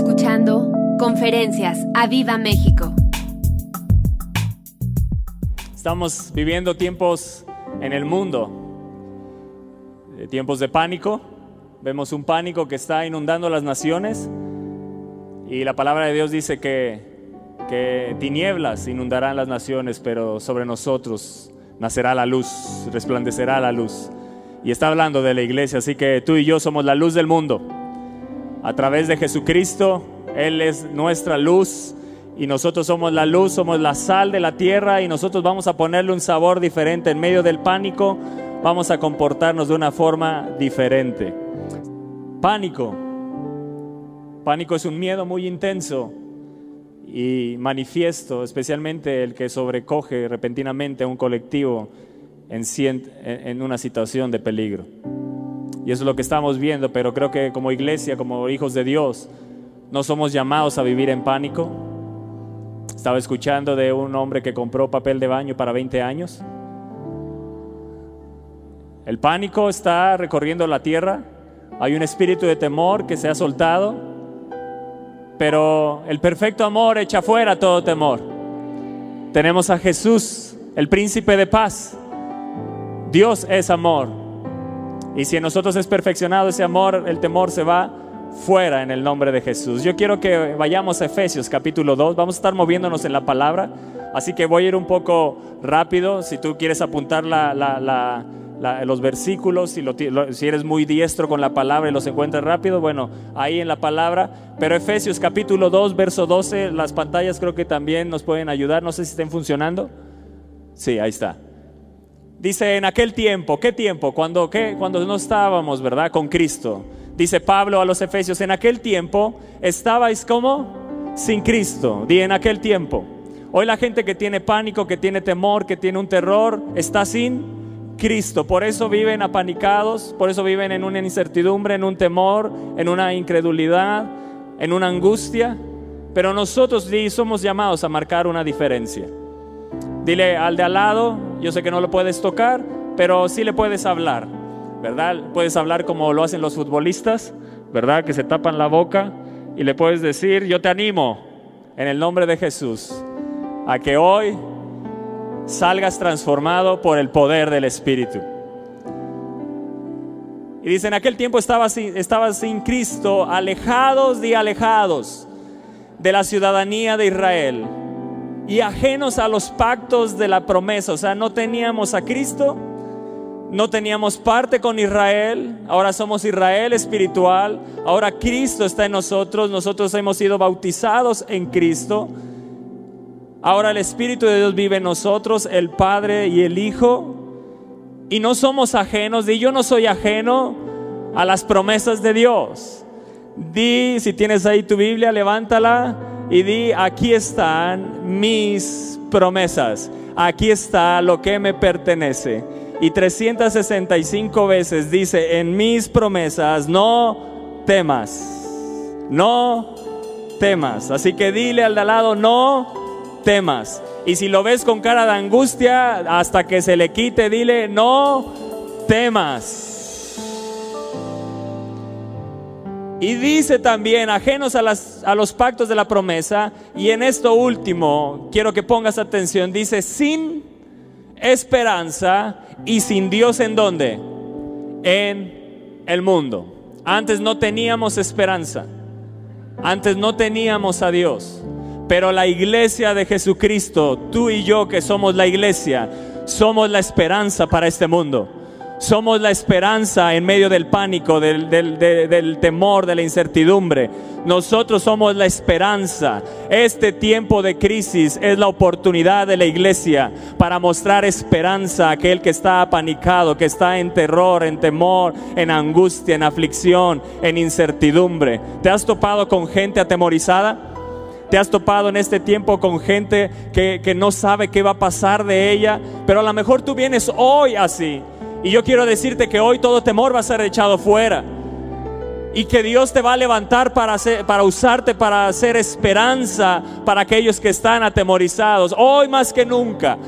escuchando Conferencias a Viva México. Estamos viviendo tiempos en el mundo, eh, tiempos de pánico. Vemos un pánico que está inundando las naciones y la palabra de Dios dice que, que tinieblas inundarán las naciones, pero sobre nosotros nacerá la luz, resplandecerá la luz. Y está hablando de la iglesia, así que tú y yo somos la luz del mundo. A través de Jesucristo, Él es nuestra luz y nosotros somos la luz, somos la sal de la tierra y nosotros vamos a ponerle un sabor diferente en medio del pánico, vamos a comportarnos de una forma diferente. Pánico. Pánico es un miedo muy intenso y manifiesto, especialmente el que sobrecoge repentinamente a un colectivo en, una situación de peligro. Y eso es lo que estamos viendo, pero creo que como iglesia, como hijos de Dios, no somos llamados a vivir en pánico. Estaba escuchando de un hombre que compró papel de baño para 20 años. El pánico está recorriendo la tierra. Hay un espíritu de temor que se ha soltado. Pero el perfecto amor echa fuera todo temor. Tenemos a Jesús, el príncipe de paz. Dios es amor. Y si en nosotros es perfeccionado ese amor, el temor se va fuera en el nombre de Jesús. Yo quiero que vayamos a Efesios capítulo 2. Vamos a estar moviéndonos en la palabra. Así que voy a ir un poco rápido. Si tú quieres apuntar los versículos, si, si eres muy diestro con la palabra y los encuentras rápido, bueno, ahí en la palabra. Pero Efesios capítulo 2, verso 12, las pantallas creo que también nos pueden ayudar. No sé si estén funcionando. Sí, ahí está. Dice en aquel tiempo, ¿qué tiempo? Cuando, ¿qué? Cuando no estábamos, ¿verdad? Con Cristo. Dice Pablo a los Efesios, en aquel tiempo estabais como sin Cristo. Di en aquel tiempo. Hoy la gente que tiene pánico, que tiene temor, que tiene un terror, está sin Cristo. Por eso viven apanicados, por eso viven en una incertidumbre, en un temor, en una incredulidad, en una angustia. Pero nosotros sí somos llamados a marcar una diferencia. Dile al de al lado, yo sé que no lo puedes tocar, pero sí le puedes hablar, ¿verdad? Puedes hablar como lo hacen los futbolistas, ¿verdad? Que se tapan la boca y le puedes decir, yo te animo en el nombre de Jesús a que hoy salgas transformado por el poder del Espíritu. Y dice, en aquel tiempo estabas sin, estaba sin Cristo, alejados y alejados de la ciudadanía de Israel y ajenos a los pactos de la promesa. O sea, no teníamos a Cristo, no teníamos parte con Israel, ahora somos Israel espiritual, ahora Cristo está en nosotros, nosotros hemos sido bautizados en Cristo. Ahora el Espíritu de Dios vive en nosotros, el Padre y el Hijo, y no somos ajenos, y yo no soy ajeno a las promesas de Dios. Di, si tienes ahí tu Biblia, levántala y di, aquí están mis promesas, aquí está lo que me pertenece. Y 365 veces dice, en mis promesas, no temas, no temas. Así que dile al de al lado, no temas. Y si lo ves con cara de angustia, hasta que se le quite, dile, no temas. Y dice también, ajenos a, los pactos de la promesa, y en esto último, quiero que pongas atención, dice, sin esperanza y sin Dios en dónde? En el mundo. Antes no teníamos esperanza, antes no teníamos a Dios, pero la iglesia de Jesucristo, tú y yo que somos la iglesia, somos la esperanza para este mundo. Somos la esperanza en medio del pánico, del, temor, de la incertidumbre. Nosotros somos la esperanza. Este tiempo de crisis es la oportunidad de la iglesia para mostrar esperanza a aquel que está apanicado, que está en terror, en temor, en angustia, en aflicción, en incertidumbre. ¿Te has topado con gente atemorizada? Te has topado en este tiempo con gente que, que, no sabe qué va a pasar de ella, pero a lo mejor tú vienes hoy así y yo quiero decirte que hoy todo temor va a ser echado fuera. Y que Dios te va a levantar para, para usarte para hacer esperanza para aquellos que están atemorizados. Hoy más que nunca,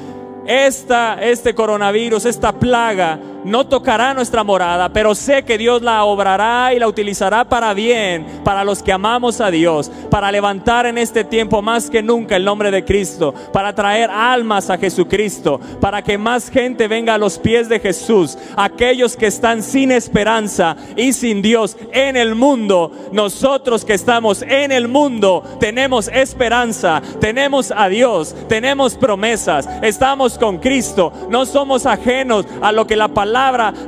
esta, este coronavirus, esta plaga, no tocará nuestra morada, pero sé que Dios la obrará y la utilizará para bien, para los que amamos a Dios, para levantar en este tiempo más que nunca el nombre de Cristo, para traer almas a Jesucristo, para que más gente venga a los pies de Jesús, aquellos que están sin esperanza y sin Dios en el mundo, nosotros que estamos en el mundo tenemos esperanza, tenemos a Dios, tenemos promesas, estamos con Cristo, no somos ajenos a lo que la palabra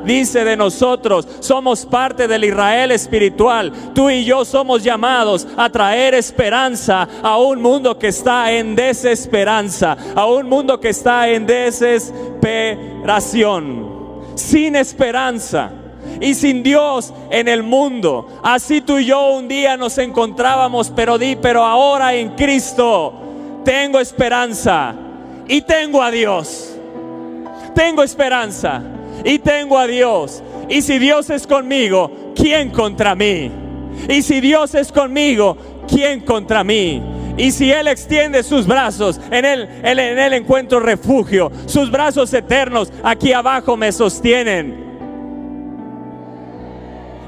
dice de nosotros. Somos parte del Israel espiritual. Tú y yo somos llamados a traer esperanza a un mundo que está en desesperanza, a un mundo que está en desesperación, sin esperanza y sin Dios en el mundo. Así tú y yo un día nos encontrábamos, pero di, pero ahora en Cristo tengo esperanza y tengo a Dios. Tengo esperanza y tengo a Dios. Y si Dios es conmigo, ¿quién contra mí? Y si Dios es conmigo, ¿quién contra mí? Y si Él extiende sus brazos, en él, en él encuentro refugio. Sus brazos eternos aquí abajo me sostienen.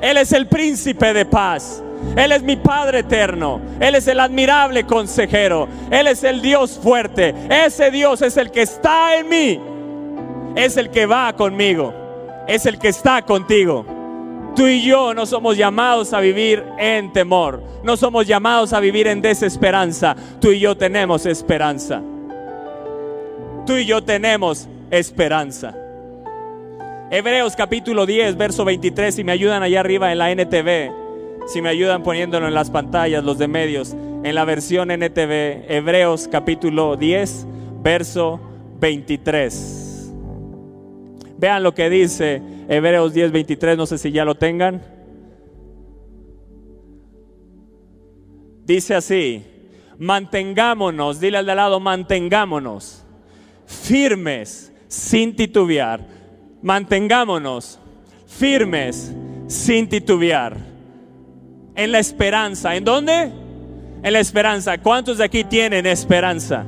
Él es el príncipe de paz. Él es mi Padre eterno. Él es el admirable consejero. Él es el Dios fuerte. Ese Dios es el que está en mí es el que va conmigo, es el que está contigo. Tú y yo no somos llamados a vivir en temor, no somos llamados a vivir en desesperanza. Tú y yo tenemos esperanza. Tú y yo tenemos esperanza. Hebreos capítulo 10, verso 23, si me ayudan allá arriba en la NTV, si me ayudan poniéndolo en las pantallas, los de medios, en la versión NTV, Hebreos capítulo 10, verso 23. Vean lo que dice Hebreos 10:23, no sé si ya lo tengan. Dice así, mantengámonos, dile al de lado, mantengámonos firmes sin titubear. Mantengámonos firmes sin titubear. En la esperanza. ¿En dónde? En la esperanza. ¿Cuántos de aquí tienen esperanza?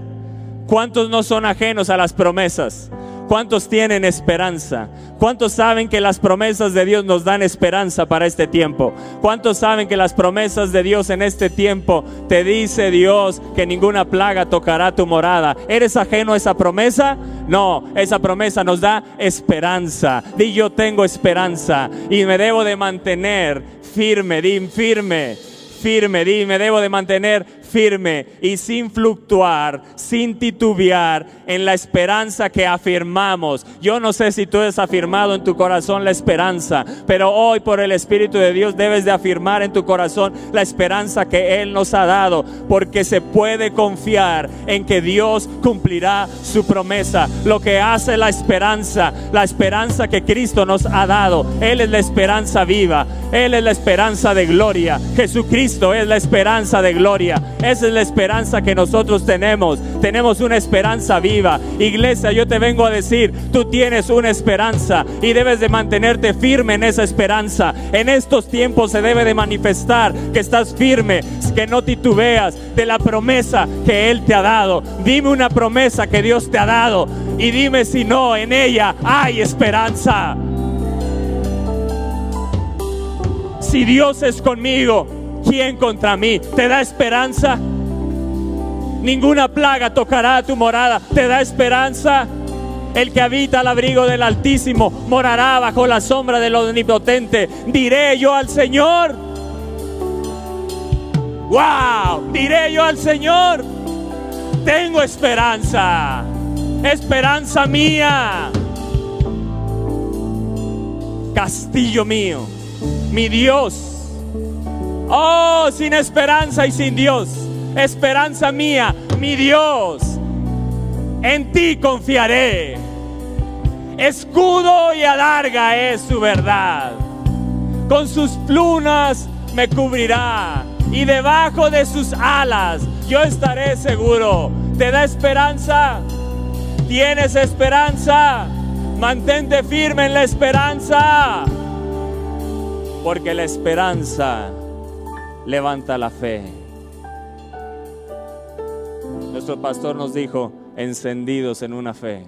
¿Cuántos no son ajenos a las promesas? ¿Cuántos tienen esperanza? ¿Cuántos saben que las promesas de Dios nos dan esperanza para este tiempo? ¿Cuántos saben que las promesas de Dios en este tiempo te dice Dios que ninguna plaga tocará tu morada? ¿Eres ajeno a esa promesa? No, esa promesa nos da esperanza. Di yo tengo esperanza y me debo de mantener firme, di firme, firme, di me debo de mantener firme y sin fluctuar, sin titubear en la esperanza que afirmamos. Yo no sé si tú has afirmado en tu corazón la esperanza, pero hoy por el Espíritu de Dios debes de afirmar en tu corazón la esperanza que Él nos ha dado, porque se puede confiar en que Dios cumplirá su promesa. Lo que hace la esperanza, la esperanza que Cristo nos ha dado, Él es la esperanza viva, Él es la esperanza de gloria, Jesucristo es la esperanza de gloria. Esa es la esperanza que nosotros tenemos. Tenemos una esperanza viva. Iglesia, yo te vengo a decir, tú tienes una esperanza y debes de mantenerte firme en esa esperanza. En estos tiempos se debe de manifestar que estás firme, que no titubeas de la promesa que Él te ha dado. Dime una promesa que Dios te ha dado y dime si no, en ella hay esperanza. Si Dios es conmigo, ¿quién contra mí? ¿Te da esperanza? Ninguna plaga tocará tu morada. ¿Te da esperanza? El que habita al abrigo del Altísimo morará bajo la sombra del Omnipotente. Diré yo al Señor. ¡Wow! Diré yo al Señor. Tengo esperanza. Esperanza mía. Castillo mío. Mi Dios Oh, sin esperanza y sin Dios. Esperanza mía, mi Dios. En ti confiaré. Escudo y alarga es su verdad. Con sus plumas me cubrirá y debajo de sus alas yo estaré seguro. ¿Te da esperanza? ¿Tienes esperanza? Mantente firme en la esperanza. Porque la esperanza levanta la fe. Nuestro pastor nos dijo, encendidos en una fe,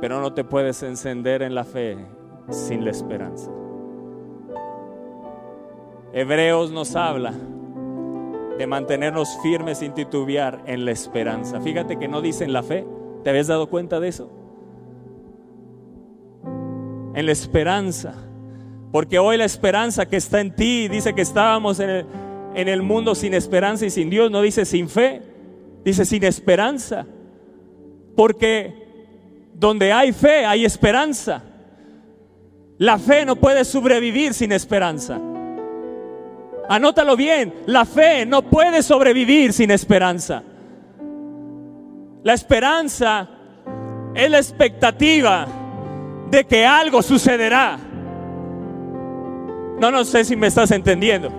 pero no te puedes encender en la fe sin la esperanza. Hebreos nos habla de mantenernos firmes sin titubear en la esperanza. Fíjate que no dice en la fe. ¿Te habías dado cuenta de eso? En la esperanza. Porque hoy la esperanza que está en ti dice que estábamos en el, en el mundo sin esperanza y sin Dios. No dice sin fe, dice sin esperanza. Porque donde hay fe hay esperanza. La fe no puede sobrevivir sin esperanza. Anótalo bien, la fe no puede sobrevivir sin esperanza. La esperanza es la expectativa de que algo sucederá. No, no sé si me estás entendiendo.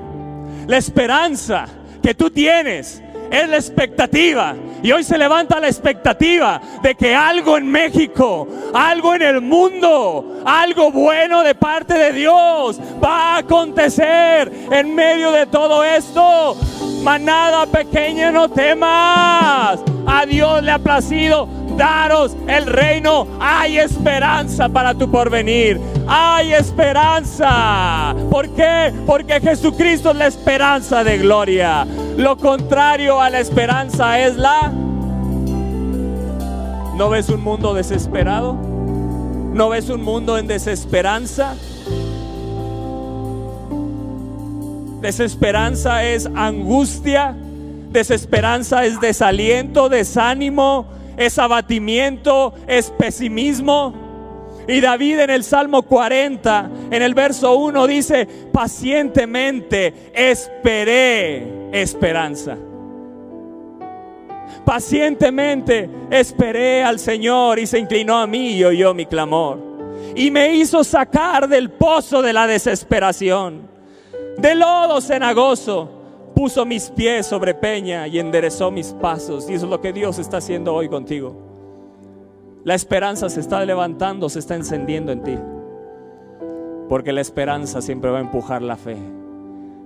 La esperanza que tú tienes es la expectativa. Y hoy se levanta la expectativa de que algo en México, algo en el mundo, algo bueno de parte de Dios va a acontecer en medio de todo esto. Manada pequeña, no temas. A Dios le ha placido daros el reino. Hay esperanza para tu porvenir. Hay esperanza. ¿Por qué? Porque Jesucristo es la esperanza de gloria. Lo contrario a la esperanza es la... ¿No ves un mundo desesperado? ¿No ves un mundo en desesperanza? Desesperanza es angustia, desesperanza es desaliento, desánimo, es abatimiento, es pesimismo. Y David en el Salmo 40, en el verso 1 dice, pacientemente esperé esperanza. Pacientemente esperé al Señor y se inclinó a mí y oyó mi clamor. Y me hizo sacar del pozo de la desesperación, de lodo cenagoso puso mis pies sobre peña y enderezó mis pasos. Y eso es lo que Dios está haciendo hoy contigo. La esperanza se está levantando, se está encendiendo en ti. Porque la esperanza siempre va a empujar la fe.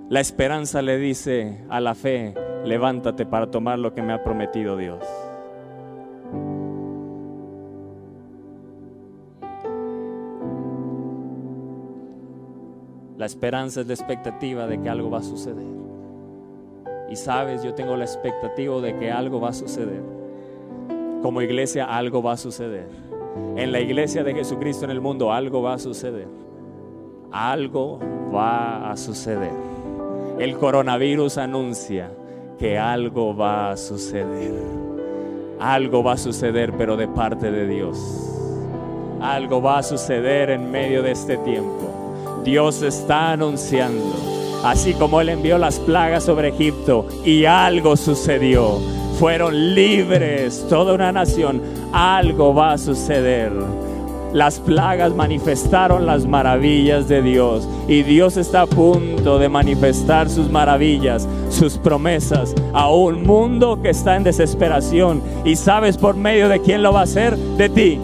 La esperanza le dice a la fe, levántate para tomar lo que me ha prometido Dios. La esperanza es la expectativa de que algo va a suceder. Y sabes, yo tengo la expectativa de que algo va a suceder. Como iglesia algo va a suceder. En la iglesia de Jesucristo en el mundo algo va a suceder. Algo va a suceder. El coronavirus anuncia que algo va a suceder. Algo va a suceder, pero de parte de Dios. Algo va a suceder en medio de este tiempo. Dios está anunciando así como Él envió las plagas sobre Egipto y algo sucedió. Fueron libres toda una nación. Algo va a suceder. Las plagas manifestaron las maravillas de Dios y Dios está a punto de manifestar sus maravillas, sus promesas a un mundo que está en desesperación. ¿Y sabes por medio de quién lo va a hacer? De ti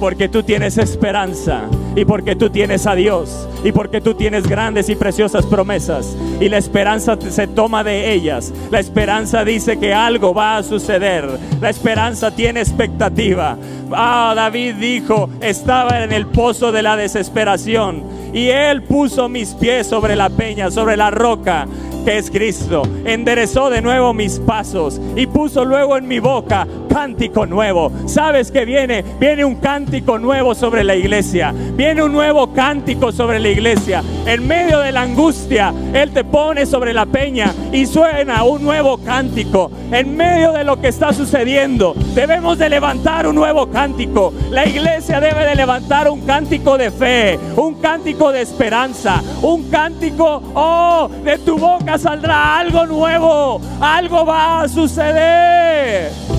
porque tú tienes esperanza y porque tú tienes a Dios y porque tú tienes grandes y preciosas promesas y la esperanza se toma de ellas. La esperanza dice que algo va a suceder. La esperanza tiene expectativa. Ah, David dijo, estaba en el pozo de la desesperación y él puso mis pies sobre la peña, sobre la roca que es Cristo. Enderezó de nuevo mis pasos y puso luego en mi boca cántico nuevo. ¿Sabes que viene? Viene un cántico nuevo sobre la iglesia. Viene un nuevo cántico sobre la iglesia. En medio de la angustia, Él te pone sobre la peña y suena un nuevo cántico. En medio de lo que está sucediendo, debemos de levantar un nuevo cántico. La iglesia debe de levantar un cántico de fe, un cántico de esperanza, un cántico, oh, de tu boca saldrá algo nuevo, algo va a suceder.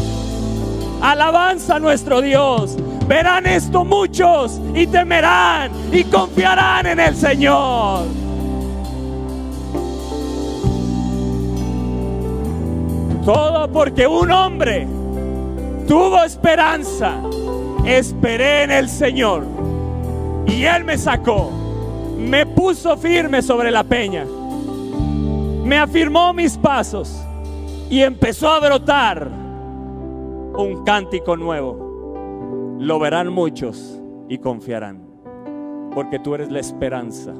Alabanza a nuestro Dios. Verán esto muchos y temerán y confiarán en el Señor. Todo porque un hombre tuvo esperanza. Esperé en el Señor y Él me sacó. Me puso firme sobre la peña. Me afirmó mis pasos y empezó a brotar un cántico nuevo. Lo verán muchos y confiarán. porque tú eres la esperanza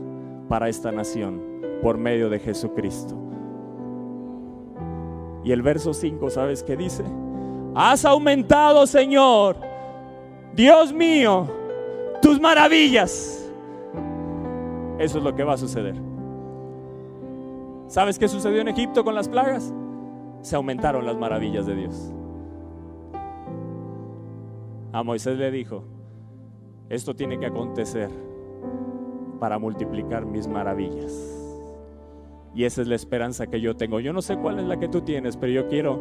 para esta nación por medio de Jesucristo. Y el verso 5, ¿sabes qué dice? Has aumentado, Señor, Dios mío, tus maravillas. Eso es lo que va a suceder. ¿Sabes qué sucedió en Egipto con las plagas? Se aumentaron las maravillas de Dios. A Moisés le dijo, esto tiene que acontecer para multiplicar mis maravillas. Y esa es la esperanza que yo tengo. Yo no sé cuál es la que tú tienes, pero yo quiero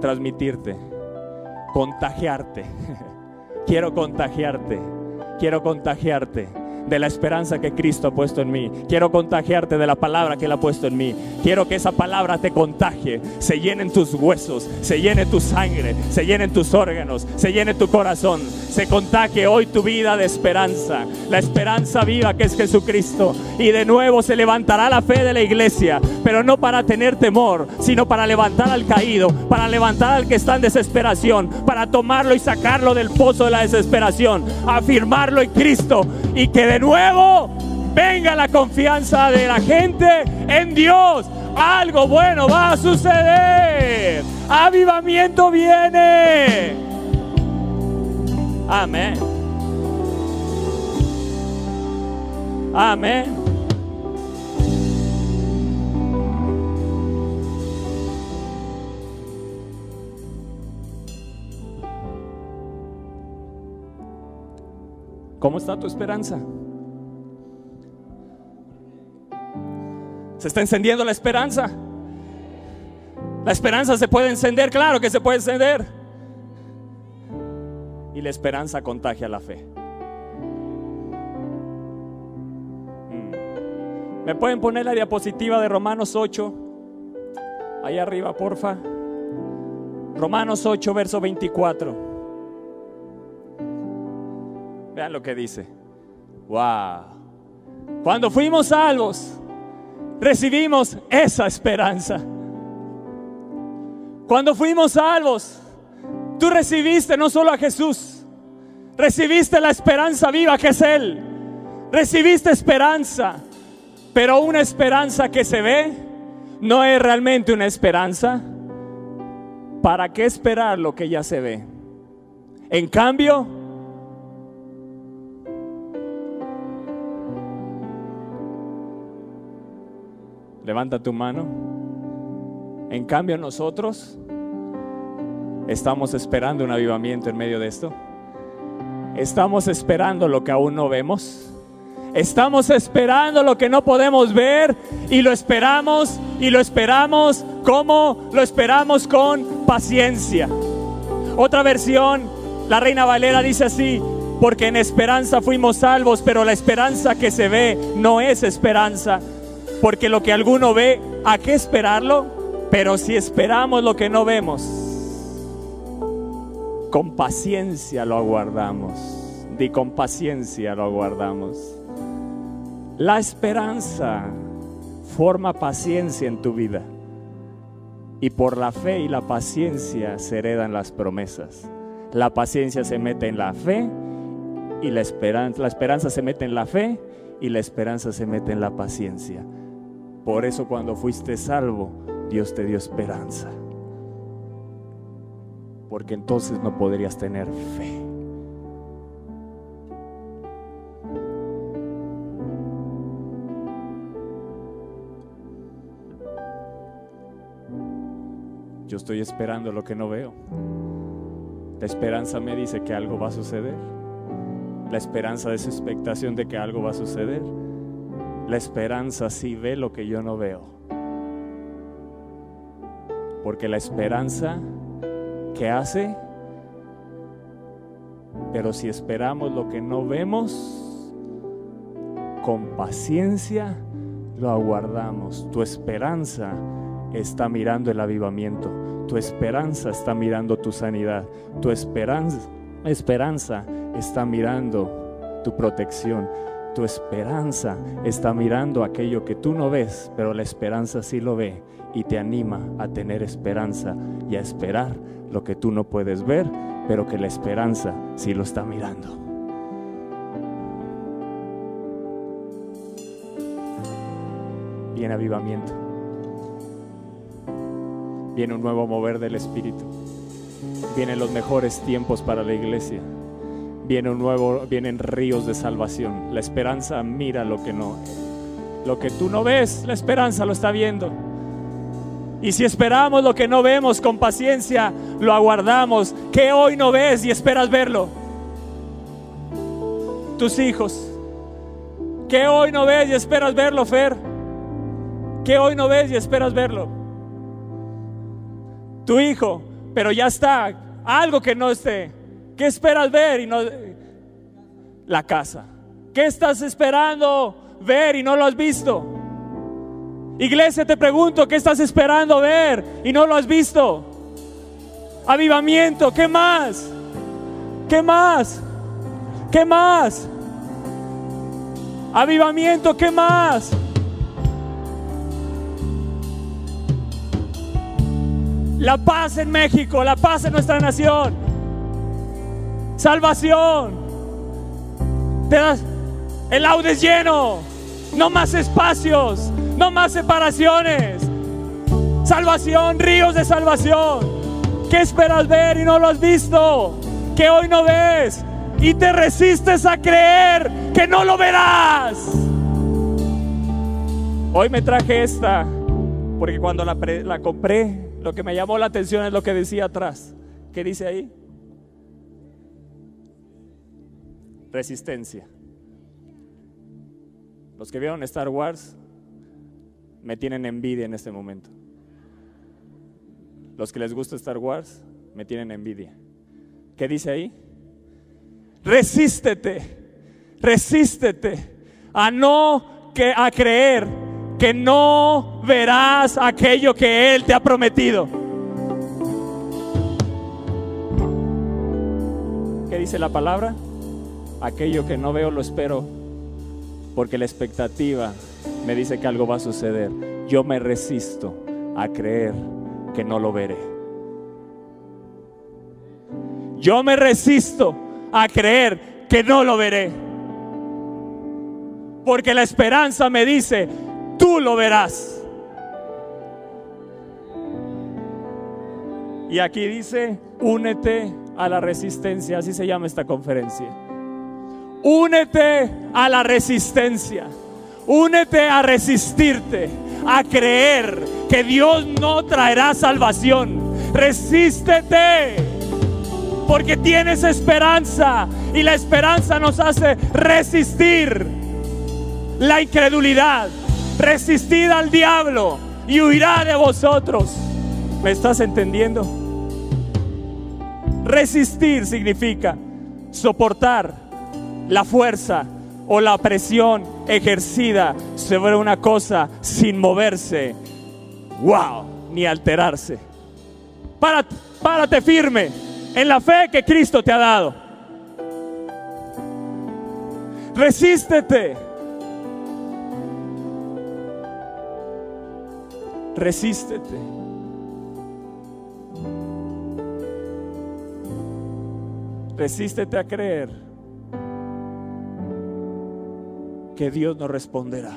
transmitirte, contagiarte. quiero contagiarte, quiero contagiarte de la esperanza que Cristo ha puesto en mí. Quiero contagiarte de la palabra que Él ha puesto en mí. Quiero que esa palabra te contagie, se llene en tus huesos, se llene tu sangre, se llene en tus órganos, se llene tu corazón, se contagie hoy tu vida de esperanza, la esperanza viva que es Jesucristo. Y de nuevo se levantará la fe de la iglesia, pero no para tener temor, sino para levantar al caído, para levantar al que está en desesperación, para tomarlo y sacarlo del pozo de la desesperación, afirmarlo en Cristo y que de nuevo venga la confianza de la gente en Dios. Algo bueno va a suceder. Avivamiento viene. Amén. Amén. ¿Cómo está tu esperanza? Se está encendiendo la esperanza. La esperanza se puede encender, claro que se puede encender. Y la esperanza contagia la fe. Mm. ¿Me pueden poner la diapositiva de Romanos 8? Ahí arriba, porfa. Romanos 8, verso 24. Vean lo que dice. Wow. Cuando fuimos salvos, recibimos esa esperanza. Cuando fuimos salvos, tú recibiste no solo a Jesús, recibiste la esperanza viva que es Él. Recibiste esperanza, pero una esperanza que se ve no es realmente una esperanza. ¿Para qué esperar lo que ya se ve? En cambio, Levanta tu mano. En cambio nosotros estamos esperando un avivamiento en medio de esto. Estamos esperando lo que aún no vemos. Estamos esperando lo que no podemos ver y lo esperamos y lo esperamos como lo esperamos con paciencia. Otra versión, la Reina Valera dice así, porque en esperanza fuimos salvos, pero la esperanza que se ve no es esperanza. Porque lo que alguno ve, ¿a qué esperarlo? Pero si esperamos lo que no vemos, con paciencia lo aguardamos. Di con paciencia lo aguardamos. La esperanza forma paciencia en tu vida. Y por la fe y la paciencia se heredan las promesas. La paciencia se mete en la fe y la esperanza, la esperanza se mete en la fe y la esperanza se mete en la paciencia. Por eso cuando fuiste salvo, Dios te dio esperanza. Porque entonces no podrías tener fe. Yo estoy esperando lo que no veo. La esperanza me dice que algo va a suceder. La esperanza es expectación de que algo va a suceder. La esperanza sí ve lo que yo no veo. Porque la esperanza que hace, pero si esperamos lo que no vemos, con paciencia lo aguardamos. Tu esperanza está mirando el avivamiento. Tu esperanza está mirando tu sanidad. Tu esperanza, esperanza está mirando tu protección. Tu esperanza está mirando aquello que tú no ves, pero la esperanza sí lo ve y te anima a tener esperanza y a esperar lo que tú no puedes ver, pero que la esperanza sí lo está mirando. Viene avivamiento. Viene un nuevo mover del Espíritu. Vienen los mejores tiempos para la iglesia. Viene un nuevo, vienen ríos de salvación. La esperanza mira lo que no, lo que tú no ves, la esperanza lo está viendo. Y si esperamos lo que no vemos con paciencia, lo aguardamos. Que hoy no ves y esperas verlo? Tus hijos. Que hoy no ves y esperas verlo, Fer? Que hoy no ves y esperas verlo? Tu hijo, pero ya está. Algo que no esté. ¿Qué esperas ver y no la casa? ¿Qué estás esperando ver y no lo has visto? Iglesia, te pregunto, ¿qué estás esperando ver y no lo has visto? Avivamiento, ¿qué más? ¿Qué más? ¿Qué más? Avivamiento, ¿qué más? La paz en México, la paz en nuestra nación. Salvación. Te das, el audio es lleno. No más espacios no más separaciones. Salvación, ríos de salvación. ¿Qué esperas ver y no lo has visto? Que hoy no ves y te resistes a creer que no lo verás. Hoy me traje esta porque cuando la, la compré, lo que me llamó la atención es lo que decía atrás. ¿Qué dice ahí? Resistencia. Los que vieron Star Wars me tienen envidia en este momento. Los que les gusta Star Wars me tienen envidia. ¿Qué dice ahí? Resístete, resístete a no que a creer que no verás aquello que él te ha prometido. ¿Qué dice la palabra? Aquello que no veo lo espero porque la expectativa me dice que algo va a suceder, yo me resisto a creer que no lo veré. Yo me resisto a creer que no lo veré. Porque la esperanza me dice, tú lo verás. Y aquí dice, únete a la resistencia, así se llama esta conferencia. Únete a la resistencia. Únete a resistirte, a creer que Dios no traerá salvación. Resístete, porque tienes esperanza y la esperanza nos hace resistir la incredulidad. Resistid al diablo y huirá de vosotros. ¿Me estás entendiendo? Resistir significa soportar la fuerza o la presión ejercida sobre una cosa sin moverse, wow, ni alterarse. Párate, párate firme en la fe que Cristo te ha dado. Resístete. Resístete. Resístete a creer que Dios nos responderá.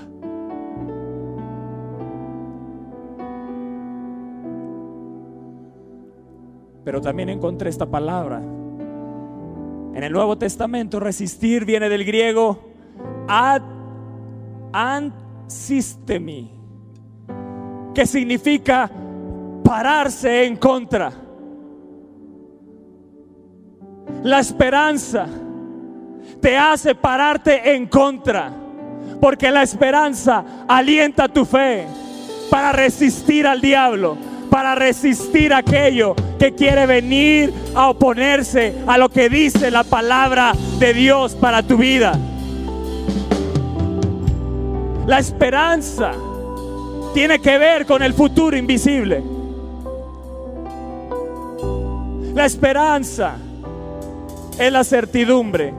Pero también encontré esta palabra. En el Nuevo Testamento resistir viene del griego ad ansistemi, que significa pararse en contra. La esperanza te hace pararte en contra porque la esperanza alienta tu fe para resistir al diablo, para resistir aquello que quiere venir a oponerse a lo que dice la palabra de Dios para tu vida. La esperanza tiene que ver con el futuro invisible. La esperanza es la certidumbre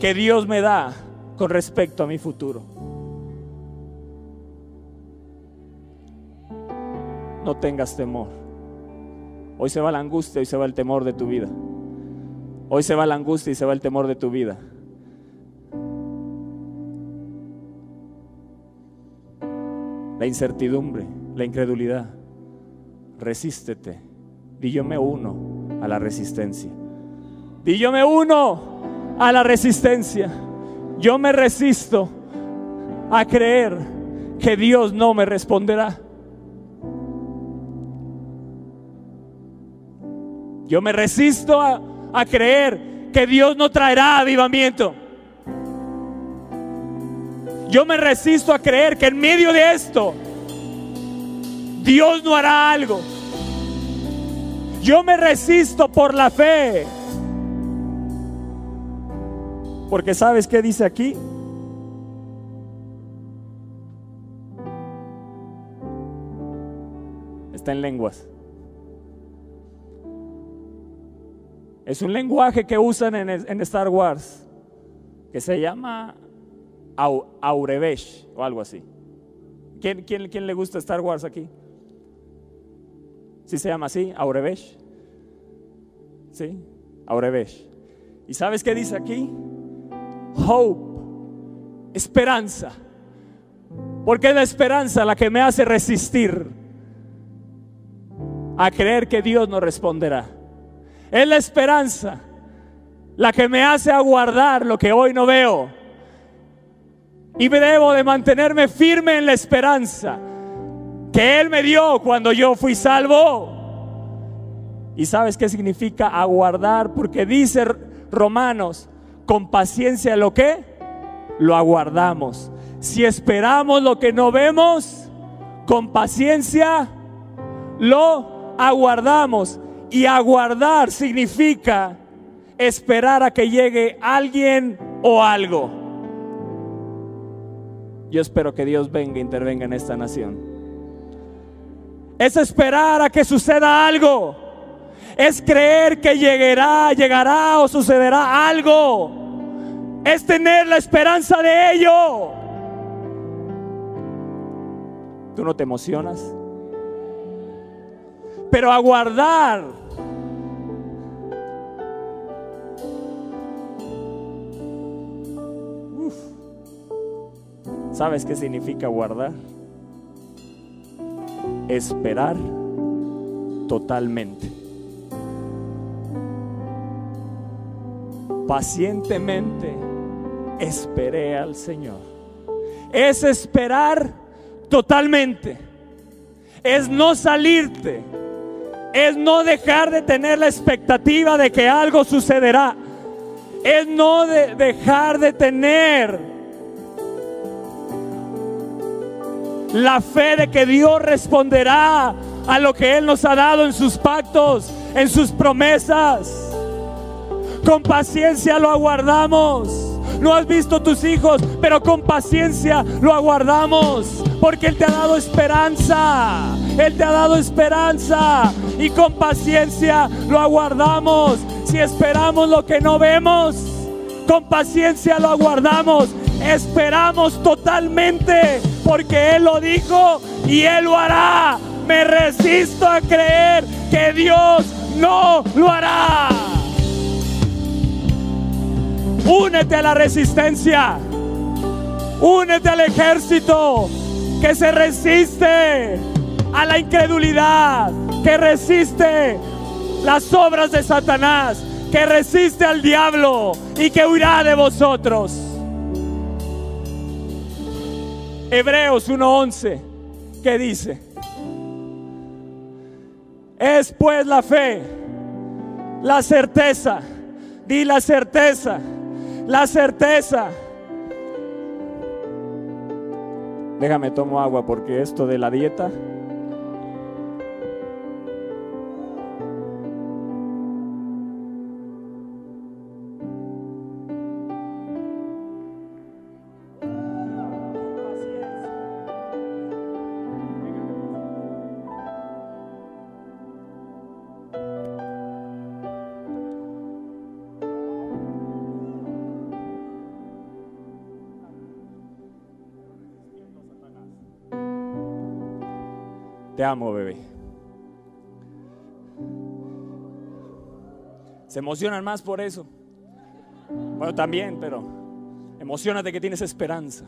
que Dios me da con respecto a mi futuro. No tengas temor. Hoy se va la angustia, hoy se va el temor de tu vida. Hoy se va la angustia y se va el temor de tu vida. la incertidumbre, la incredulidad. Resístete. Y yo me uno a la resistencia. Y yo me uno a la resistencia. Yo me resisto a creer que Dios no me responderá. Yo me resisto a, a creer que Dios no traerá avivamiento. Yo me resisto a creer que en medio de esto Dios no hará algo. Yo me resisto por la fe. Porque sabes qué dice aquí? Está en lenguas. Es un lenguaje que usan en, Star Wars que se llama Aurebesh o algo así. ¿Quién, quién, le gusta Star Wars aquí? ¿Sí se llama así? Aurebesh. ¿Sí? Aurebesh. ¿Y sabes qué dice aquí? Hope. Esperanza. Porque es la esperanza la que me hace resistir a creer que Dios nos responderá. Es la esperanza la que me hace aguardar lo que hoy no veo. Y me debo de mantenerme firme en la esperanza que Él me dio cuando yo fui salvo. ¿Y sabes qué significa aguardar? Porque dice Romanos, con paciencia lo que lo aguardamos. Si esperamos lo que no vemos, con paciencia lo aguardamos. Y aguardar significa esperar a que llegue alguien o algo. Yo espero que Dios venga e intervenga en esta nación. Es esperar a que suceda algo. Es creer que llegará, llegará o sucederá algo. Es tener la esperanza de ello. ¿Tú no te emocionas? Pero aguardar ¿Sabes qué significa guardar? Esperar totalmente. Pacientemente esperé al Señor. Es esperar totalmente. Es no salirte. Es no dejar de tener la expectativa de que algo sucederá. Es no dejar de tener la fe de que Dios responderá a lo que Él nos ha dado en sus pactos, en sus promesas. Con paciencia lo aguardamos. No has visto tus hijos, pero con paciencia lo aguardamos. Porque Él te ha dado esperanza. Él te ha dado esperanza. Y con paciencia lo aguardamos. Si esperamos lo que no vemos, con paciencia lo aguardamos. Esperamos totalmente porque Él lo dijo y Él lo hará. Me resisto a creer que Dios no lo hará. Únete a la resistencia. Únete al ejército que se resiste a la incredulidad, que resiste las obras de Satanás, que resiste al diablo y que huirá de vosotros. Hebreos 1:11, ¿qué dice? Es pues la fe, la certeza, di la certeza, la certeza. Déjame tomo agua porque esto de la dieta Amo, bebé. Se emocionan más por eso. Bueno, también, pero emocionate que tienes esperanza.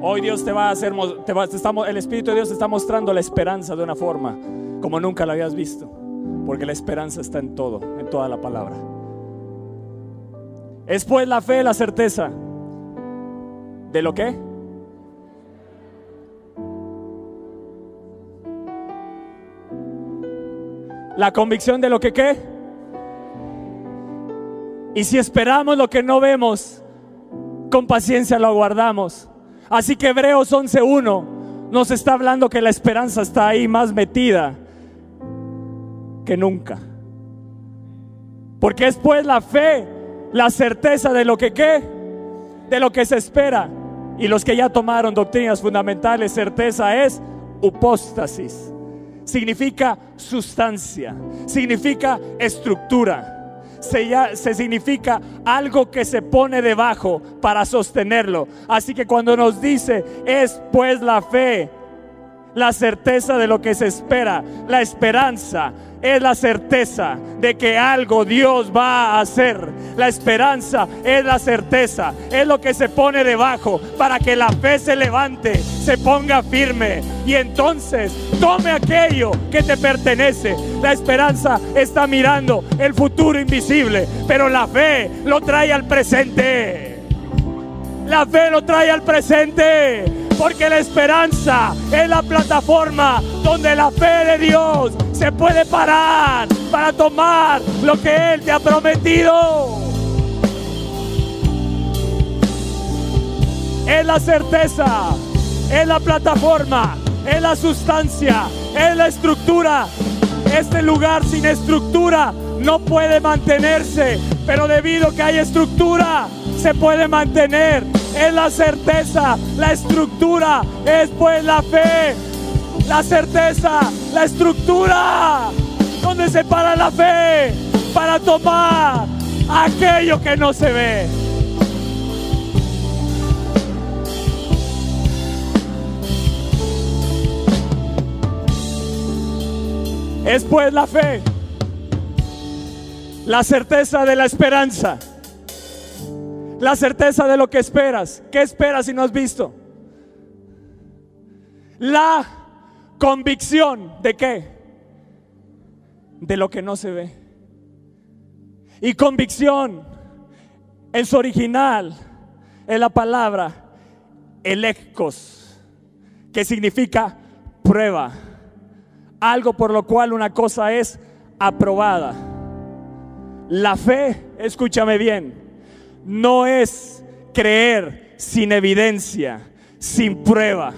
Hoy Dios te va a hacer, te va, el Espíritu de Dios te está mostrando la esperanza de una forma como nunca la habías visto. Porque la esperanza está en todo, en toda la palabra. Es pues la fe, la certeza. ¿De lo qué? La convicción de lo que qué. Y si esperamos lo que no vemos, con paciencia lo aguardamos. Así que Hebreos 11.1 nos está hablando que la esperanza está ahí más metida que nunca. Porque es pues la fe, la certeza de lo que qué, de lo que se espera. Y los que ya tomaron doctrinas fundamentales, certeza es upóstasis. Significa sustancia, significa estructura. Se, se, significa algo que se pone debajo para sostenerlo. Así que cuando nos dice, es pues la fe, la certeza de lo que se espera, la esperanza, es la certeza de que algo Dios va a hacer. La esperanza es la certeza, es lo que se pone debajo para que la fe se levante, se ponga firme y entonces tome aquello que te pertenece. La esperanza está mirando el futuro invisible, pero la fe lo trae al presente. La fe lo trae al presente porque la esperanza es la plataforma donde la fe de Dios se puede parar para tomar lo que Él te ha prometido. Es la certeza, es la plataforma, es la sustancia, es la estructura. Este lugar sin estructura no puede mantenerse, pero debido a que hay estructura, se puede mantener. Es la certeza, la estructura, es pues la fe, la certeza, la estructura, donde se para la fe para tomar aquello que no se ve. Es pues la fe, la certeza de la esperanza, la certeza de lo que esperas. ¿Qué esperas si no has visto? La convicción de qué? De lo que no se ve. Y convicción en su original es la palabra electos, que significa prueba. Algo por lo cual una cosa es aprobada. La fe, escúchame bien, no es creer sin evidencia, sin prueba,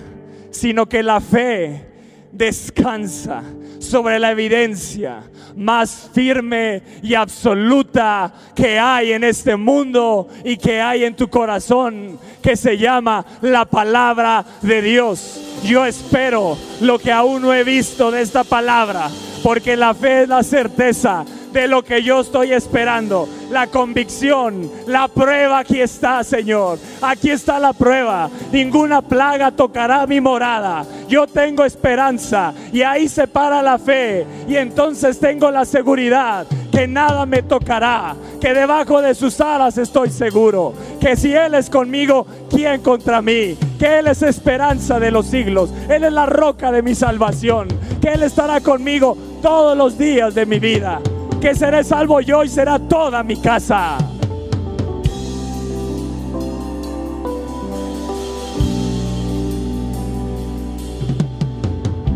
sino que la fe descansa sobre la evidencia más firme y absoluta que hay en este mundo y que hay en tu corazón, que se llama la palabra de Dios. Yo espero lo que aún no he visto de esta palabra, porque la fe es la certeza de lo que yo estoy esperando. La convicción, la prueba aquí está, Señor. Aquí está la prueba. Ninguna plaga tocará mi morada. Yo tengo esperanza y ahí se para la fe. Y entonces tengo la seguridad que nada me tocará. Que debajo de sus alas estoy seguro. Que si Él es conmigo, ¿quién contra mí? Que Él es esperanza de los siglos. Él es la roca de mi salvación. Que Él estará conmigo todos los días de mi vida que seré salvo yo y será toda mi casa.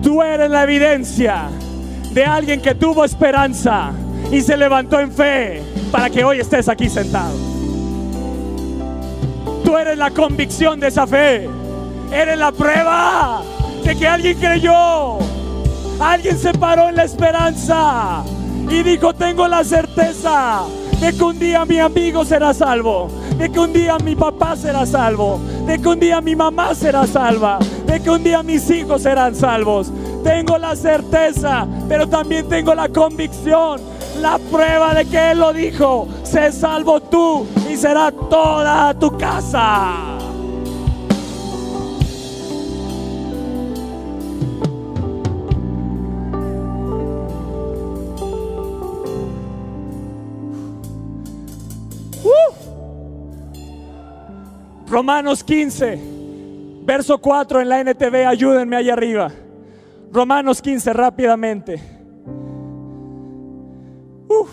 Tú eres la evidencia de alguien que tuvo esperanza y se levantó en fe para que hoy estés aquí sentado. Tú eres la convicción de esa fe. Eres la prueba de que alguien creyó. Alguien se paró en la esperanza y dijo, tengo la certeza de que un día mi amigo será salvo, de que un día mi papá será salvo, de que un día mi mamá será salva, de que un día mis hijos serán salvos. Tengo la certeza, pero también tengo la convicción, la prueba de que Él lo dijo. Sé salvo tú y será toda tu casa. Romanos 15, Verso 4 en la NTV, ayúdenme allá arriba. Romanos 15 rápidamente. Uf.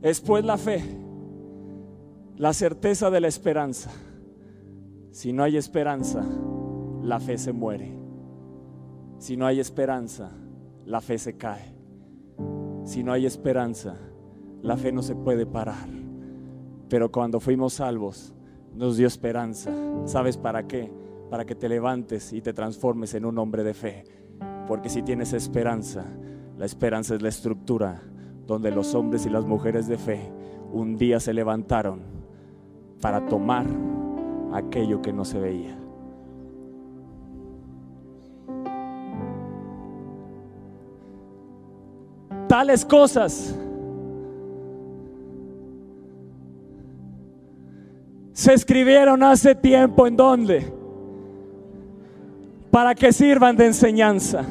Después la fe, la certeza de la esperanza. Si no hay esperanza, la fe se muere. Si no hay esperanza, la fe se cae. Si no hay esperanza, la fe no se puede parar. Pero cuando fuimos salvos, nos dio esperanza. ¿Sabes para qué? Para que te levantes y te transformes en un hombre de fe. Porque si tienes esperanza, la esperanza es la estructura donde los hombres y las mujeres de fe un día se levantaron para tomar aquello que no se veía. Tales cosas se escribieron hace tiempo en dónde? Para que sirvan de enseñanza.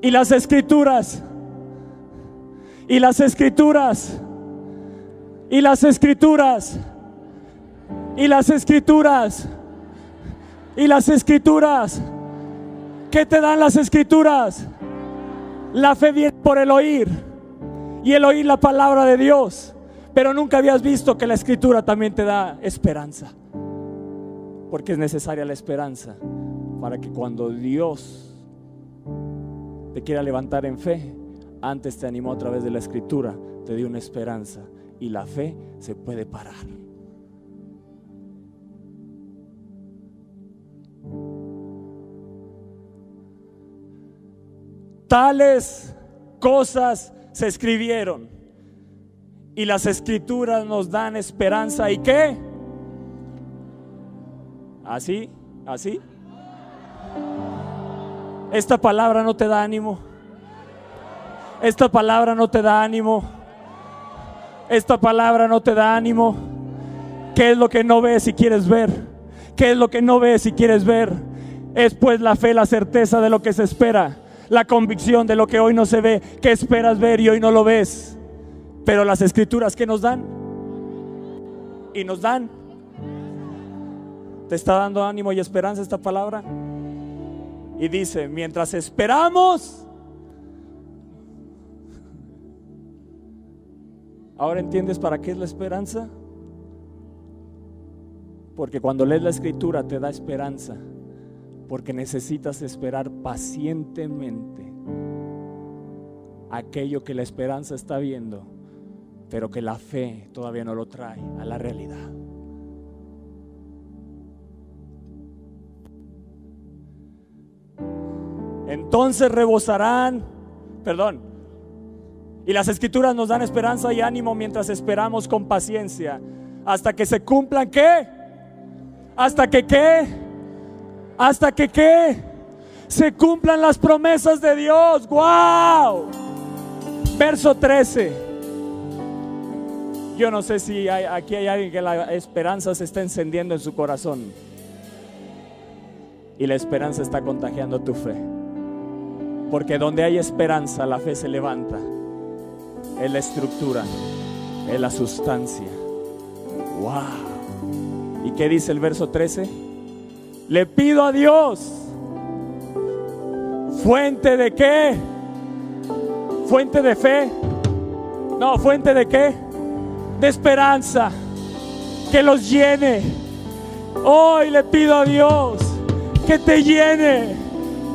Y las escrituras, y las escrituras, y las escrituras, y las escrituras, y las escrituras. ¿Qué te dan las escrituras? La fe viene por el oír y el oír la palabra de Dios. Pero nunca habías visto que la escritura también te da esperanza. Porque es necesaria la esperanza para que cuando Dios te quiera levantar en fe, antes te animó a través de la escritura, te dio una esperanza y la fe se puede parar. Tales cosas se escribieron y las escrituras nos dan esperanza. ¿Y qué? ¿Así? ¿Así? Esta palabra no te da ánimo. Esta palabra no te da ánimo. Esta palabra no te da ánimo. ¿Qué es lo que no ves y quieres ver? ¿Qué es lo que no ves y quieres ver? Es pues la fe, la certeza de lo que se espera la convicción de lo que hoy no se ve, que esperas ver y hoy no lo ves. Pero las escrituras que nos dan y nos dan. ¿Te está dando ánimo y esperanza esta palabra? Y dice, mientras esperamos, ¿ahora entiendes para qué es la esperanza? Porque cuando lees la escritura te da esperanza porque necesitas esperar pacientemente aquello que la esperanza está viendo, pero que la fe todavía no lo trae a la realidad. Entonces rebosarán, perdón, y las escrituras nos dan esperanza y ánimo mientras esperamos con paciencia, hasta que se cumplan qué, hasta que qué, hasta que qué? Se cumplan las promesas de Dios. ¡Wow! Verso 13. Yo no sé si aquí hay alguien que la esperanza se está encendiendo en su corazón. Y la esperanza está contagiando tu fe. Porque donde hay esperanza, la fe se levanta. Es la estructura, es la sustancia. ¡Wow! ¿Y qué dice el verso 13? Le pido a Dios, fuente de qué? Fuente de fe. No, fuente de qué? De esperanza. Que los llene. Hoy le pido a Dios que te llene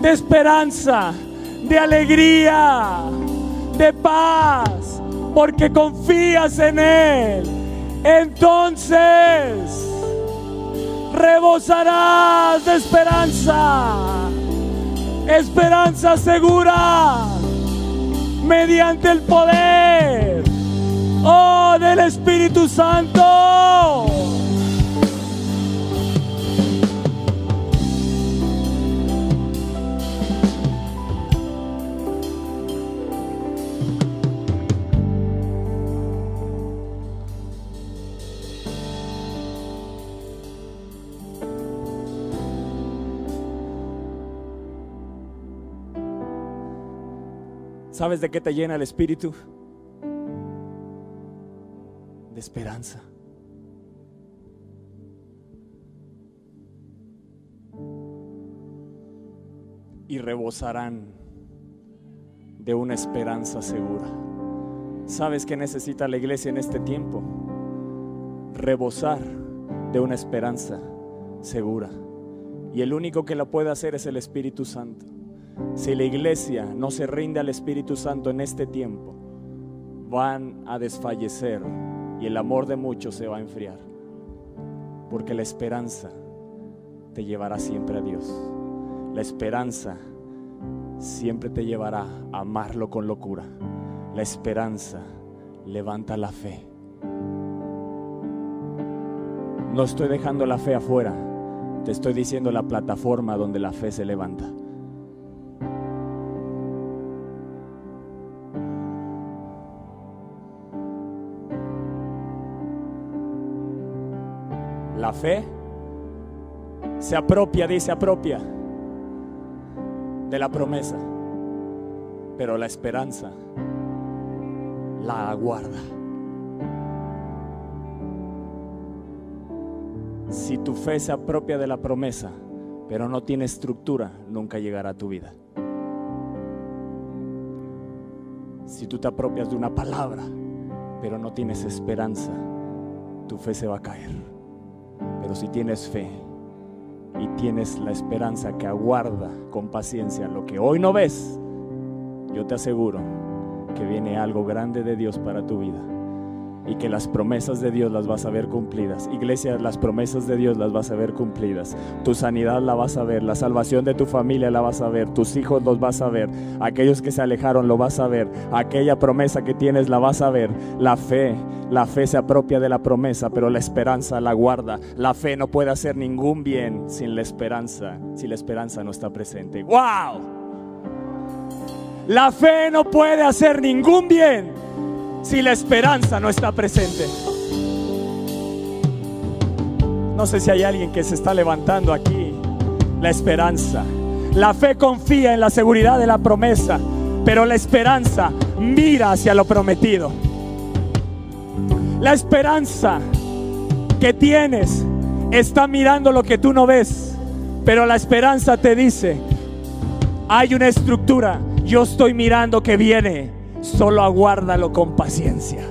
de esperanza, de alegría, de paz, porque confías en Él. Entonces, rebosarás de esperanza, esperanza segura, mediante el poder, oh, del Espíritu Santo. ¿Sabes de qué te llena el Espíritu? de esperanza. Y rebosarán de una esperanza segura. ¿Sabes que necesita la iglesia en este tiempo? Rebosar de una esperanza segura. Y el único que la puede hacer es el Espíritu Santo. Si la iglesia no se rinde al Espíritu Santo en este tiempo, van a desfallecer y el amor de muchos se va a enfriar. Porque la esperanza te llevará siempre a Dios. La esperanza siempre te llevará a amarlo con locura. La esperanza levanta la fe. No estoy dejando la fe afuera, te estoy diciendo la plataforma donde la fe se levanta. Fe se apropia, dice apropia, de la promesa, pero la esperanza la aguarda. Si tu fe se apropia de la promesa, pero no tiene estructura, nunca llegará a tu vida. Si tú te apropias de una palabra, pero no tienes esperanza, tu fe se va a caer. Si tienes fe y tienes la esperanza que aguarda con paciencia lo que hoy no ves, yo te aseguro que viene algo grande de Dios para tu vida y que las promesas de Dios las vas a ver cumplidas. Iglesia, las promesas de Dios las vas a ver cumplidas. Tu sanidad la vas a ver, la salvación de tu familia la vas a ver, tus hijos los vas a ver, aquellos que se alejaron lo vas a ver, aquella promesa que tienes la vas a ver. La fe, la fe se apropia de la promesa, pero la esperanza la guarda. La fe no puede hacer ningún bien sin la esperanza, si la esperanza no está presente. ¡Wow! La fe no puede hacer ningún bien si la esperanza no está presente. No sé si hay alguien que se está levantando aquí. La esperanza. La fe confía en la seguridad de la promesa, pero la esperanza mira hacia lo prometido. La esperanza que tienes está mirando lo que tú no ves, pero la esperanza te dice, hay una estructura, yo estoy mirando que viene, solo aguárdalo con paciencia.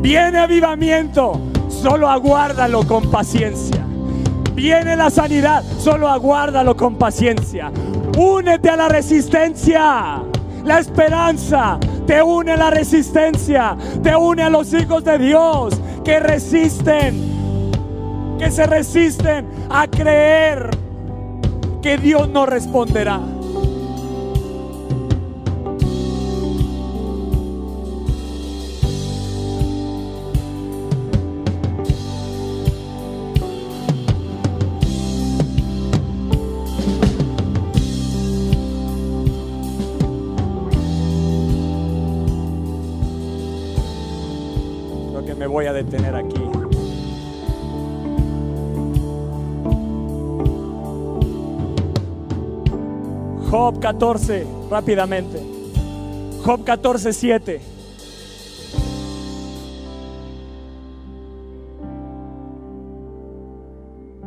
Viene avivamiento, solo aguárdalo con paciencia. Viene la sanidad, solo aguárdalo con paciencia. Únete a la resistencia. La esperanza te une a la resistencia, te une a los hijos de Dios que resisten, que se resisten a creer que Dios no responderá. Detener aquí. Job 14, rápidamente. Job 14, 7.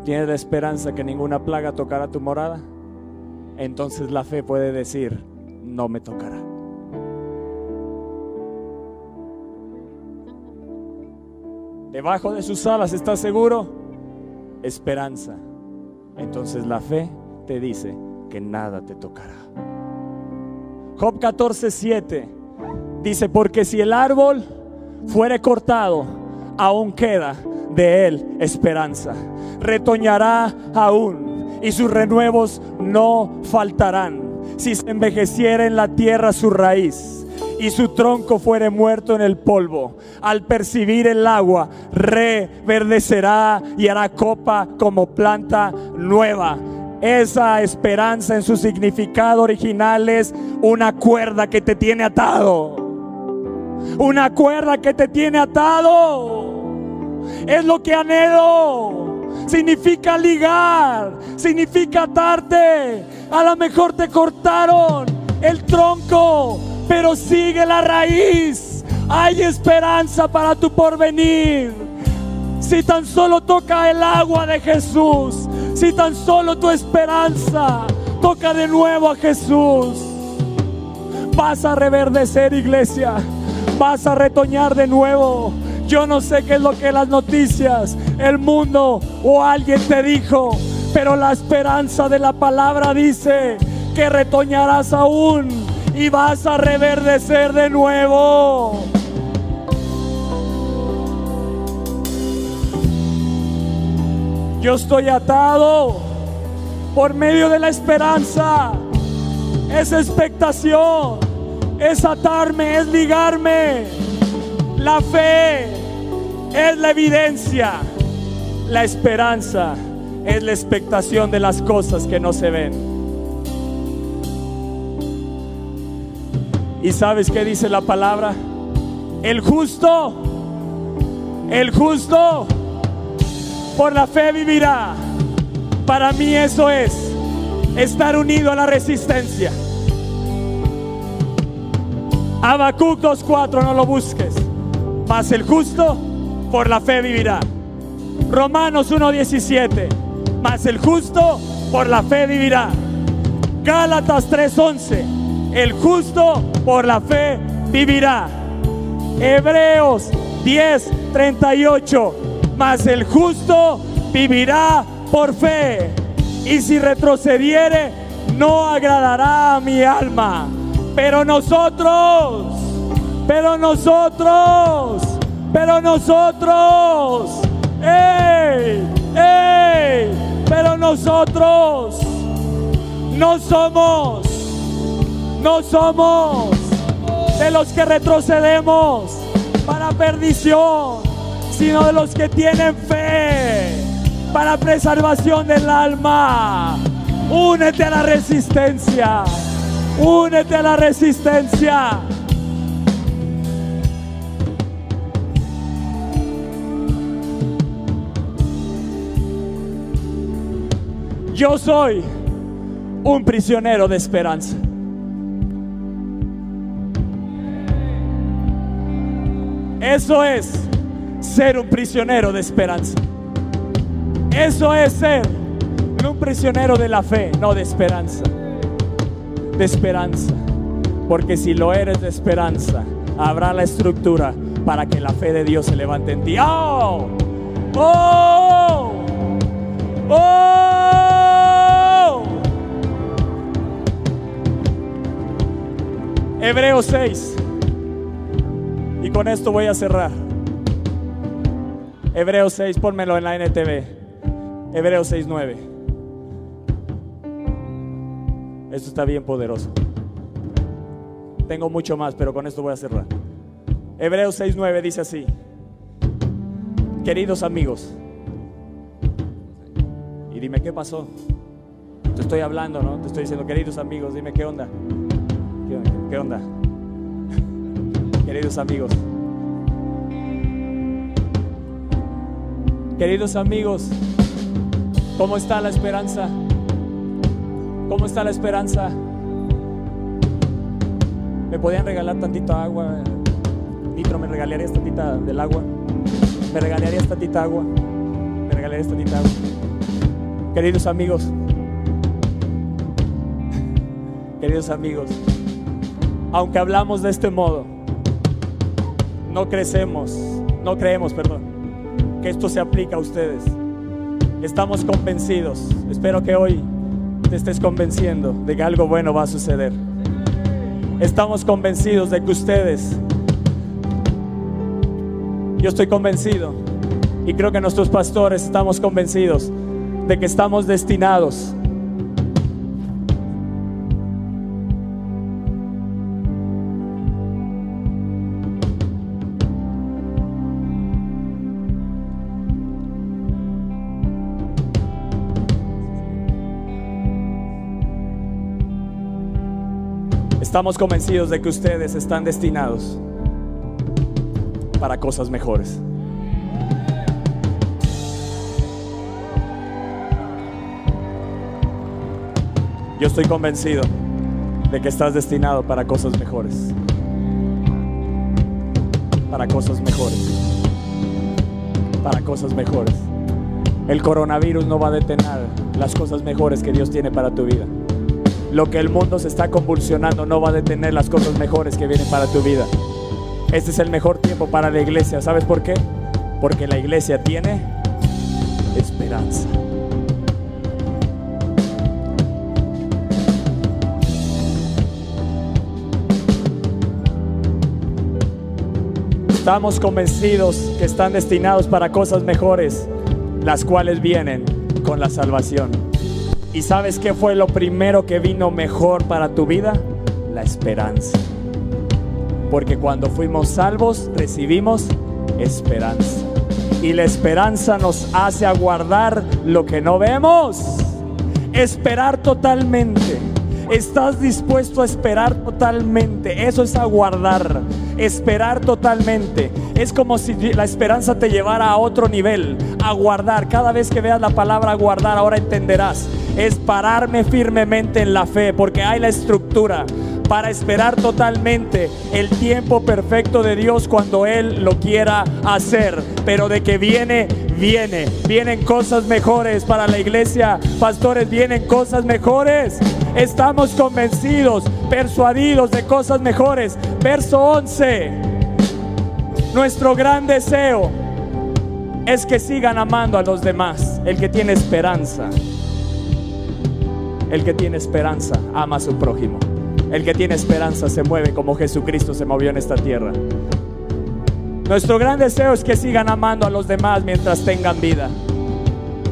¿Tienes la esperanza que ninguna plaga tocará tu morada? Entonces la fe puede decir, no me tocará. Debajo de sus alas estás seguro, esperanza. Entonces la fe te dice que nada te tocará. Job 14, 7 dice, porque si el árbol fuere cortado, aún queda de él esperanza. Retoñará aún y sus renuevos no faltarán. Si se envejeciera en la tierra su raíz y su tronco fuere muerto en el polvo, al percibir el agua, reverdecerá y hará copa como planta nueva. Esa esperanza en su significado original es una cuerda que te tiene atado. Una cuerda que te tiene atado. Es lo que anhelo. Significa ligar. Significa atarte. A lo mejor te cortaron el tronco, pero sigue la raíz. Hay esperanza para tu porvenir. Si tan solo toca el agua de Jesús, si tan solo tu esperanza Toca de nuevo a Jesús. Vas a reverdecer, iglesia. Vas a retoñar de nuevo. Yo no sé qué es lo que las noticias, el mundo o alguien te dijo, pero la esperanza de la palabra dice que retoñarás aún y vas a reverdecer de nuevo. Yo estoy atado por medio de la esperanza. Es expectación, es atarme, es ligarme. La fe es la evidencia. La esperanza es la expectación de las cosas que no se ven. ¿Y sabes qué dice la palabra? El justo, el justo por la fe vivirá. Para mí eso es estar unido a la resistencia. Habacuc 2.4, no lo busques. Mas el justo por la fe vivirá. Romanos 1.17. Mas el justo por la fe vivirá. Gálatas 3.11. El justo por la fe vivirá. Hebreos 10.38. Mas el justo vivirá por fe. Y si retrocediere, no agradará a mi alma. Pero nosotros, pero nosotros, pero nosotros, ¡ey! ¡ey! Pero nosotros no somos, no somos de los que retrocedemos para perdición, sino de los que tienen fe para preservación del alma. Únete a la resistencia. Únete a la resistencia. Yo soy un prisionero de esperanza. Eso es ser un prisionero de esperanza. Eso es ser un prisionero de la fe, no de esperanza. De esperanza. Porque si lo eres de esperanza, habrá la estructura para que la fe de Dios se levante en ti. ¡Oh! ¡Oh! ¡Oh! Hebreos 6. Con esto voy a cerrar. Hebreos 6, pónmelo en la NTV. Hebreos 6, 9. Esto está bien poderoso. Tengo mucho más, pero con esto voy a cerrar. Hebreos 6, 9 dice así. Queridos amigos. Y dime qué pasó. Te estoy hablando, ¿no? Te estoy diciendo, queridos amigos, dime qué onda. ¿Qué, qué onda? Queridos amigos. Queridos amigos, ¿cómo está la esperanza? ¿Cómo está la esperanza? ¿Me podían regalar tantito agua? Nitro, ¿me regalarías tantita del agua? ¿Me regalarías tantita agua? ¿Me regalarías tantita agua? Queridos amigos, queridos amigos, aunque hablamos de este modo, no crecemos, no creemos, perdón, que esto se aplica a ustedes. Estamos convencidos, espero que hoy te estés convenciendo de que algo bueno va a suceder. Estamos convencidos de que ustedes, yo estoy convencido y creo que nuestros pastores estamos convencidos de que estamos destinados Estamos convencidos de que ustedes están destinados para cosas mejores. Yo estoy convencido de que estás destinado para cosas mejores. Para cosas mejores. Para cosas mejores. El coronavirus no va a detener las cosas mejores que Dios tiene para tu vida. Lo que el mundo se está convulsionando no va a detener las cosas mejores que vienen para tu vida. Este es el mejor tiempo para la iglesia. ¿Sabes por qué? Porque la iglesia tiene esperanza. Estamos convencidos que están destinados para cosas mejores, las cuales vienen con la salvación. ¿Y sabes qué fue lo primero que vino mejor para tu vida? La esperanza. Porque cuando fuimos salvos recibimos esperanza. Y la esperanza nos hace aguardar lo que no vemos. Esperar totalmente. Estás dispuesto a esperar totalmente. Eso es aguardar. Esperar totalmente. Es como si la esperanza te llevara a otro nivel. Aguardar. Cada vez que veas la palabra aguardar, ahora entenderás. Es pararme firmemente en la fe. Porque hay la estructura para esperar totalmente el tiempo perfecto de Dios cuando Él lo quiera hacer. Pero de que viene, viene. Vienen cosas mejores para la iglesia. Pastores, vienen cosas mejores. Estamos convencidos, persuadidos de cosas mejores. Verso 11. Nuestro gran deseo es que sigan amando a los demás. El que tiene esperanza. El que tiene esperanza ama a su prójimo. El que tiene esperanza se mueve como Jesucristo se movió en esta tierra. Nuestro gran deseo es que sigan amando a los demás mientras tengan vida.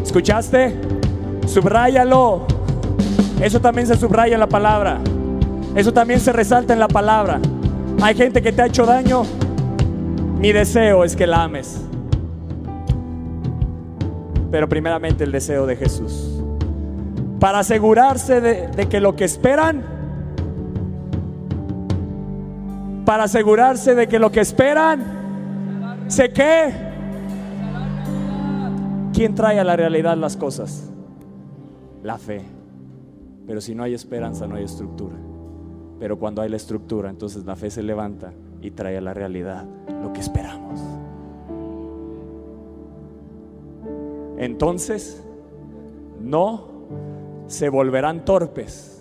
¿Escuchaste? Subráyalo. Eso también se subraya en la palabra. Eso también se resalta en la palabra. Hay gente que te ha hecho daño. Mi deseo es que la ames. Pero primeramente el deseo de Jesús. Para asegurarse de, que lo que esperan para asegurarse de que lo que esperan se qué. ¿Quién trae a la realidad las cosas? La fe. Pero si no hay esperanza, no hay estructura. Pero cuando hay la estructura, entonces la fe se levanta y trae a la realidad lo que esperamos. Entonces, no se volverán torpes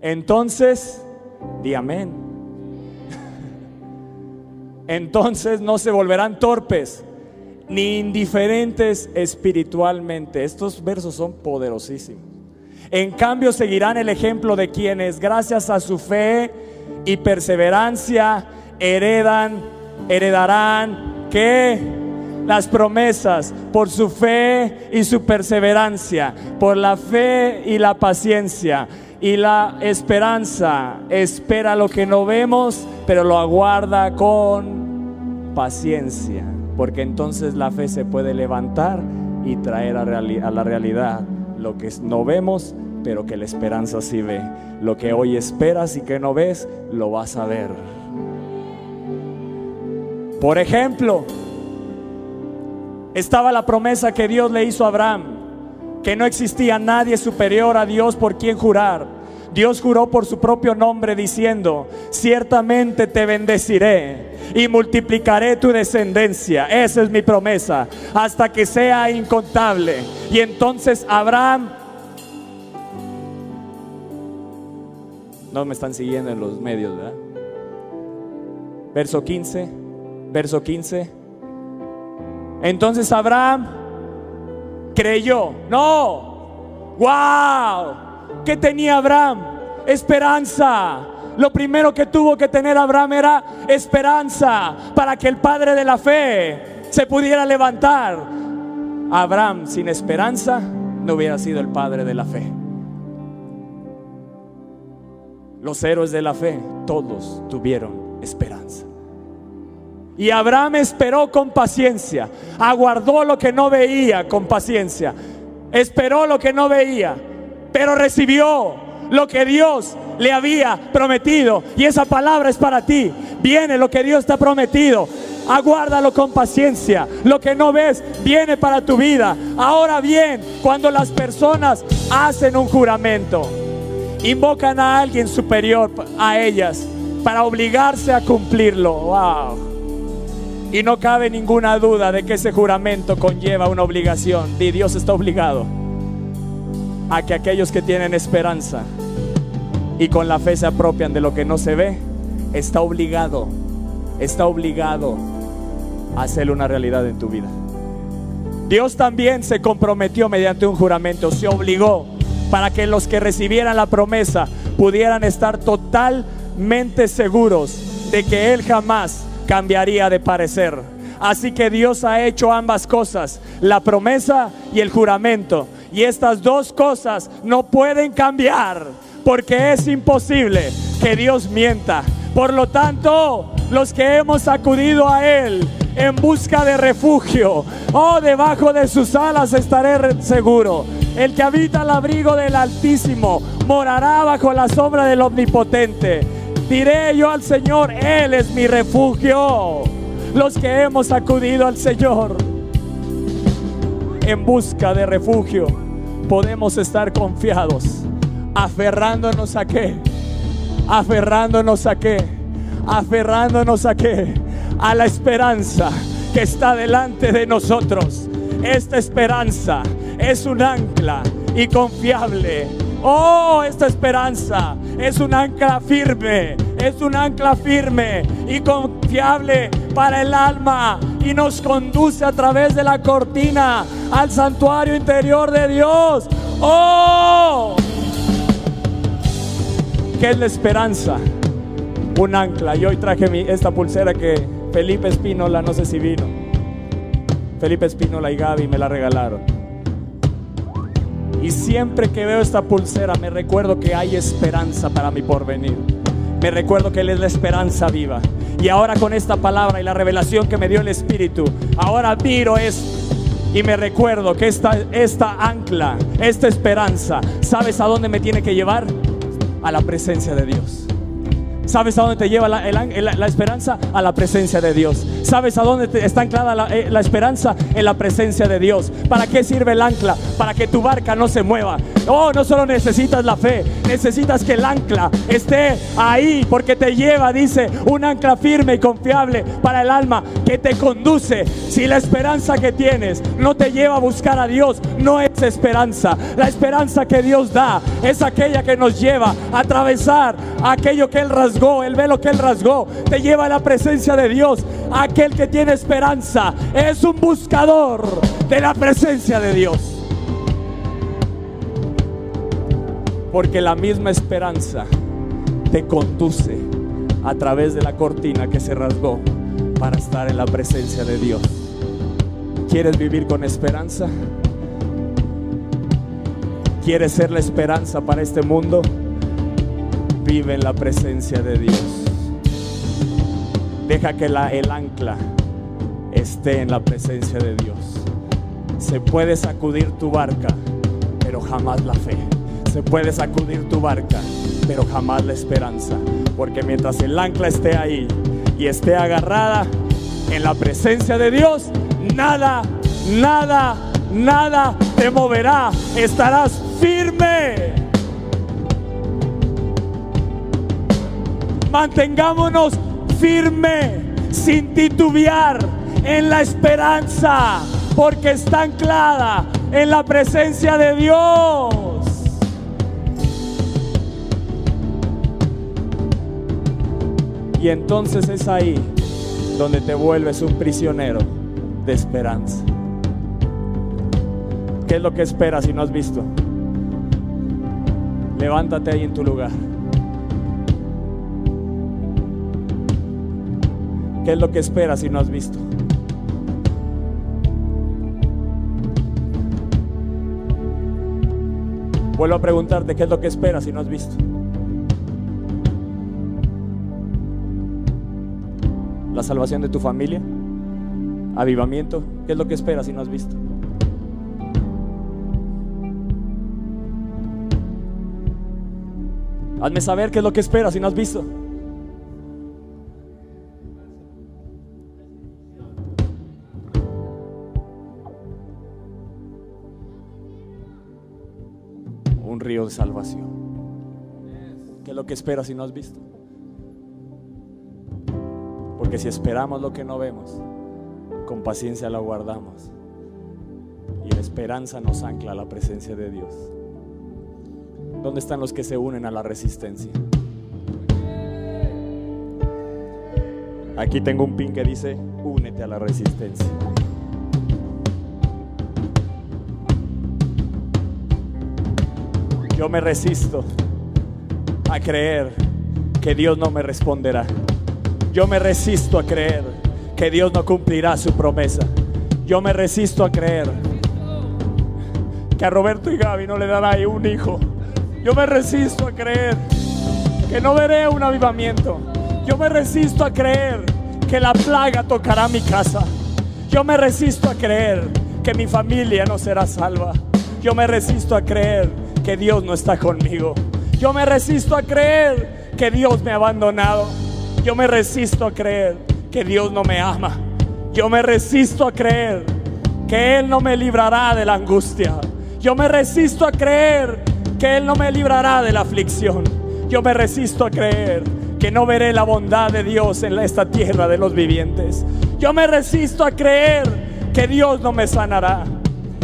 Entonces, di amén. Entonces no se volverán torpes ni indiferentes espiritualmente. Estos versos son poderosísimos. En cambio seguirán el ejemplo de quienes gracias a su fe y perseverancia heredan, heredarán que las promesas por su fe y su perseverancia, por la fe y la paciencia y la esperanza espera lo que no vemos, pero lo aguarda con paciencia, porque entonces la fe se puede levantar y traer a, la realidad lo que no vemos, pero que la esperanza sí ve. Lo que hoy esperas y que no ves, lo vas a ver. Por ejemplo, estaba la promesa que Dios le hizo a Abraham que no existía nadie superior a Dios por quien jurar. Dios juró por su propio nombre diciendo, ciertamente te bendeciré y multiplicaré tu descendencia. Esa es mi promesa, hasta que sea incontable. Y entonces Abraham... No me están siguiendo en los medios, ¿verdad? Verso 15, verso 15. Entonces Abraham creyó. No. Wow. ¿Qué tenía Abraham? Esperanza. Lo primero que tuvo que tener Abraham era esperanza para que el padre de la fe se pudiera levantar. Abraham sin esperanza no hubiera sido el padre de la fe. Los héroes de la fe, todos tuvieron esperanza. Y Abraham esperó con paciencia, aguardó lo que no veía con paciencia, esperó lo que no veía, pero recibió lo que Dios le había prometido. Y esa palabra es para ti. Viene lo que Dios te ha prometido. Aguárdalo con paciencia. Lo que no ves viene para tu vida. Ahora bien, cuando las personas hacen un juramento, invocan a alguien superior a ellas para obligarse a cumplirlo. Wow. Y no cabe ninguna duda de que ese juramento conlleva una obligación. Y Dios está obligado. a que aquellos que tienen esperanza y con la fe se apropian de lo que no se ve, está obligado, está obligado a hacer una realidad en tu vida. Dios también se comprometió mediante un juramento, se obligó para que los que recibieran la promesa pudieran estar totalmente seguros de que Él jamás cambiaría de parecer. Así que Dios ha hecho ambas cosas, la promesa y el juramento. Y estas dos cosas no pueden cambiar porque es imposible que Dios mienta. Por lo tanto, los que hemos acudido a Él en busca de refugio, oh, debajo de sus alas estaré seguro. El que habita al abrigo del Altísimo morará bajo la sombra del Omnipotente. Diré yo al Señor, Él es mi refugio. Los que hemos acudido al Señor en busca de refugio, podemos estar confiados, aferrándonos a qué, aferrándonos a qué, aferrándonos a qué, a la esperanza que está delante de nosotros. Esta esperanza es un ancla y confiable. Oh, esta esperanza es un ancla firme, es un ancla firme y confiable para el alma y nos conduce a través de la cortina al santuario interior de Dios. Oh, ¿qué es la esperanza? Un ancla. Y hoy traje mi, esta pulsera que Felipe Espínola, no sé si vino. Felipe Espínola y Gaby me la regalaron. Y siempre que veo esta pulsera me recuerdo que hay esperanza para mi porvenir. Me recuerdo que Él es la esperanza viva. Y ahora con esta palabra y la revelación que me dio el Espíritu, ahora miro esto y me recuerdo que esta, esta ancla, esta esperanza, ¿sabes a dónde me tiene que llevar? A la presencia de Dios. ¿Sabes a dónde te lleva la, esperanza? A la presencia de Dios. ¿Sabes a dónde está anclada eh, la, esperanza? En la presencia de Dios. ¿Para qué sirve el ancla? Para que tu barca no se mueva. Oh, no solo necesitas la fe, necesitas que el ancla esté ahí porque te lleva, dice, un ancla firme y confiable para el alma que te conduce. Si la esperanza que tienes no te lleva a buscar a Dios, no es esperanza. La esperanza que Dios da es aquella que nos lleva a atravesar aquello que Él rasgó el velo que Él rasgó, te lleva a la presencia de Dios. Aquel que tiene esperanza es un buscador de la presencia de Dios. Porque la misma esperanza te conduce a través de la cortina que se rasgó para estar en la presencia de Dios. ¿Quieres vivir con esperanza? ¿Quieres ser la esperanza para este mundo? vive en la presencia de Dios. Deja que el ancla esté en la presencia de Dios. Se puede sacudir tu barca, pero jamás la fe. Se puede sacudir tu barca, pero jamás la esperanza. Porque mientras el ancla esté ahí y esté agarrada en la presencia de Dios, nada, nada, nada te moverá. Estarás firme. mantengámonos firme, sin titubear, en la esperanza, porque está anclada en la presencia de Dios. Y entonces es ahí donde te vuelves un prisionero de esperanza. ¿Qué es lo que esperas si no has visto? Levántate ahí en tu lugar. ¿Qué es lo que esperas si no has visto? Vuelvo a preguntarte, ¿qué es lo que esperas si no has visto? ¿La salvación de tu familia? ¿Avivamiento? ¿Qué es lo que esperas si no has visto? Hazme saber qué es lo que esperas si no has visto. Salvación. ¿Qué es lo que esperas si no has visto? Porque si esperamos lo que no vemos, con paciencia lo guardamos. Y la esperanza nos ancla a la presencia de Dios. ¿Dónde están los que se unen a la resistencia? Aquí tengo un pin que dice, únete a la resistencia. Yo me resisto a creer que Dios no me responderá. Yo me resisto a creer que Dios no cumplirá su promesa. Yo me resisto a creer que a Roberto y Gaby no le dará un hijo. Yo me resisto a creer que no veré un avivamiento. Yo me resisto a creer que la plaga tocará mi casa. Yo me resisto a creer que mi familia no será salva. Yo me resisto a creer que Dios no está conmigo. Yo me resisto a creer que Dios me ha abandonado. Yo me resisto a creer que Dios no me ama. Yo me resisto a creer que Él no me librará de la angustia. Yo me resisto a creer que Él no me librará de la aflicción. Yo me resisto a creer que no veré la bondad de Dios en esta tierra de los vivientes. Yo me resisto a creer que Dios no me sanará.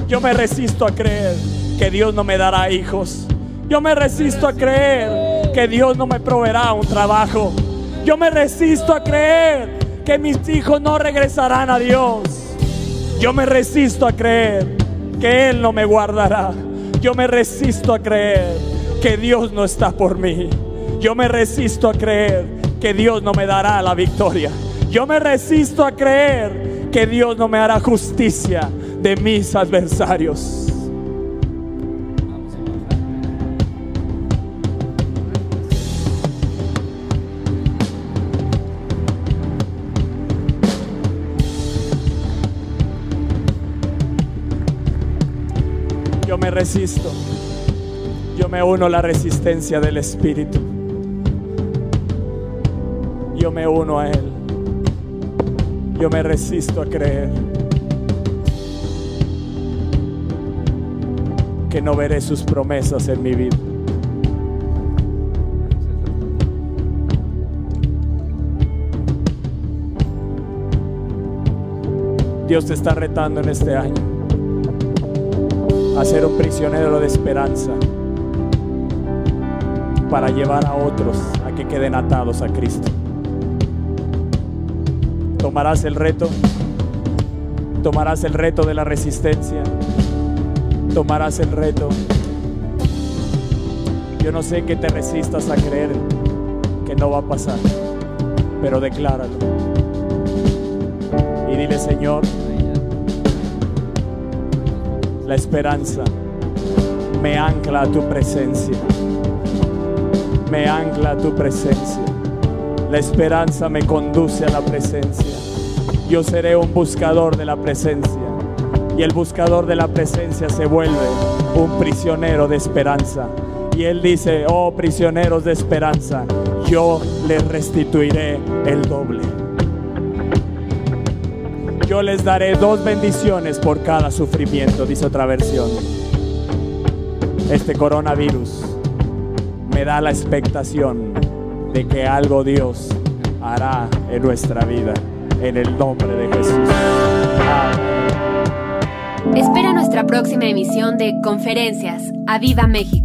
Yo me resisto a creer que Dios no me dará hijos. Yo me resisto a creer que Dios no me proveerá un trabajo. Yo me resisto a creer que mis hijos no regresarán a Dios. Yo me resisto a creer que Él no me guardará. Yo me resisto a creer que Dios no está por mí. Yo me resisto a creer que Dios no me dará la victoria. Yo me resisto a creer que Dios no me hará justicia de mis adversarios. Me resisto. Yo me uno a la resistencia del Espíritu. Yo me uno a Él. Yo me resisto a creer que no veré sus promesas en mi vida. Dios te está retando en este año a ser un prisionero de esperanza para llevar a otros a que queden atados a Cristo. Tomarás el reto, tomarás el reto de la resistencia, tomarás el reto. Yo no sé que te resistas a creer que no va a pasar, pero decláralo. Y dile, Señor, la esperanza me ancla a tu presencia. Me ancla a tu presencia. La esperanza me conduce a la presencia. Yo seré un buscador de la presencia. Y el buscador de la presencia se vuelve un prisionero de esperanza. Y él dice, oh prisioneros de esperanza, yo les restituiré el doble. Yo les daré dos bendiciones por cada sufrimiento, dice otra versión. Este coronavirus me da la expectación de que algo Dios hará en nuestra vida, en el nombre de Jesús. Espera nuestra próxima emisión de Conferencias. ¡A Viva México!